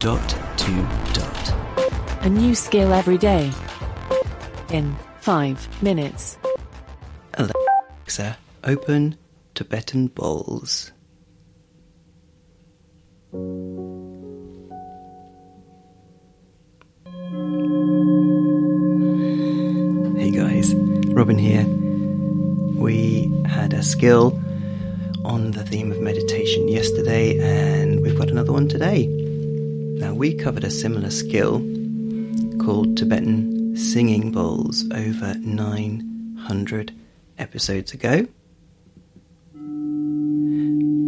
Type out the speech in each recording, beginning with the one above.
Dot to dot. A new skill every day. In 5 minutes. Alexa, open Tibetan bowls. Hey guys, Robin here. We had a skill on the theme of meditation yesterday, and we've got another one today. Now, we covered a similar skill called Tibetan singing bowls over 900 episodes ago.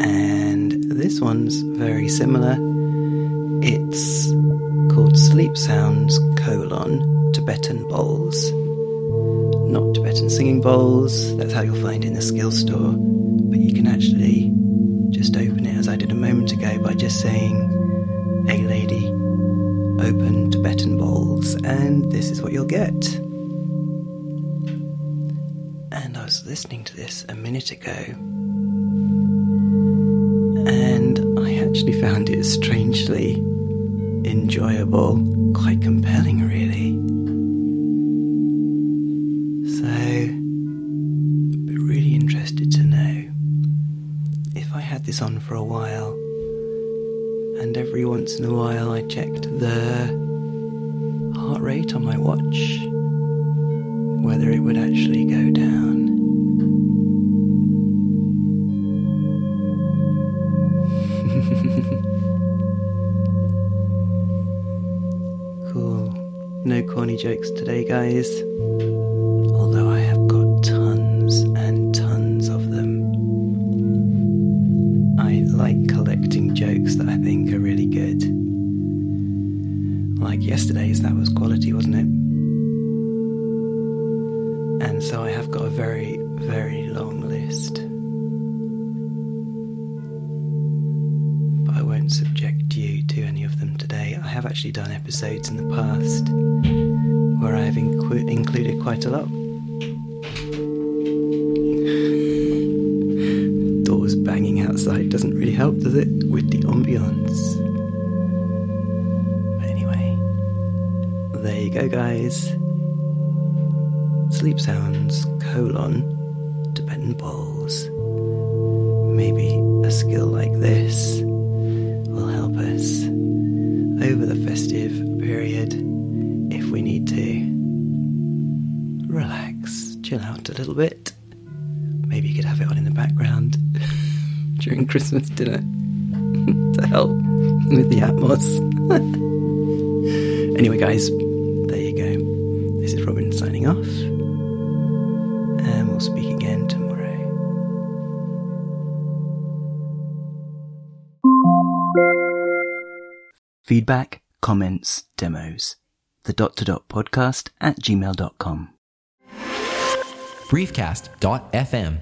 And this one's very similar. It's called Sleep Sounds colon Tibetan bowls. Not Tibetan singing bowls, that's how you'll find in the skill store, but you can actually just open it as I did a moment ago by just saying, open Tibetan bowls, and this is what you'll get. And I was listening to this a minute ago, and I actually found it strangely enjoyable, quite compelling, really. So, I'd be really interested to know if I had this on for a while, and every once in a while I checked the heart rate on my watch, whether it would actually go down. cool. No corny jokes today, guys. Although I have got tons and tons of them. I like collecting jokes that I think. Like yesterday's, that was quality, wasn't it? And so I have got a very, very long list. But I won't subject you to any of them today. I have actually done episodes in the past where I have inqu- included quite a lot. Doors banging outside doesn't really help, does it? With the ambiance. But anyway, there you go, guys. Sleep sounds, colon, Tibetan bowls. Maybe a skill like this will help us over the festive period if we need to. Relax, chill out a little bit. Maybe you could have it on in the background during Christmas dinner to help with the atmos. anyway, guys, signing off, and we'll speak again tomorrow. Feedback, comments, demos. The dot to dot podcast at gmail.com. briefcast.fm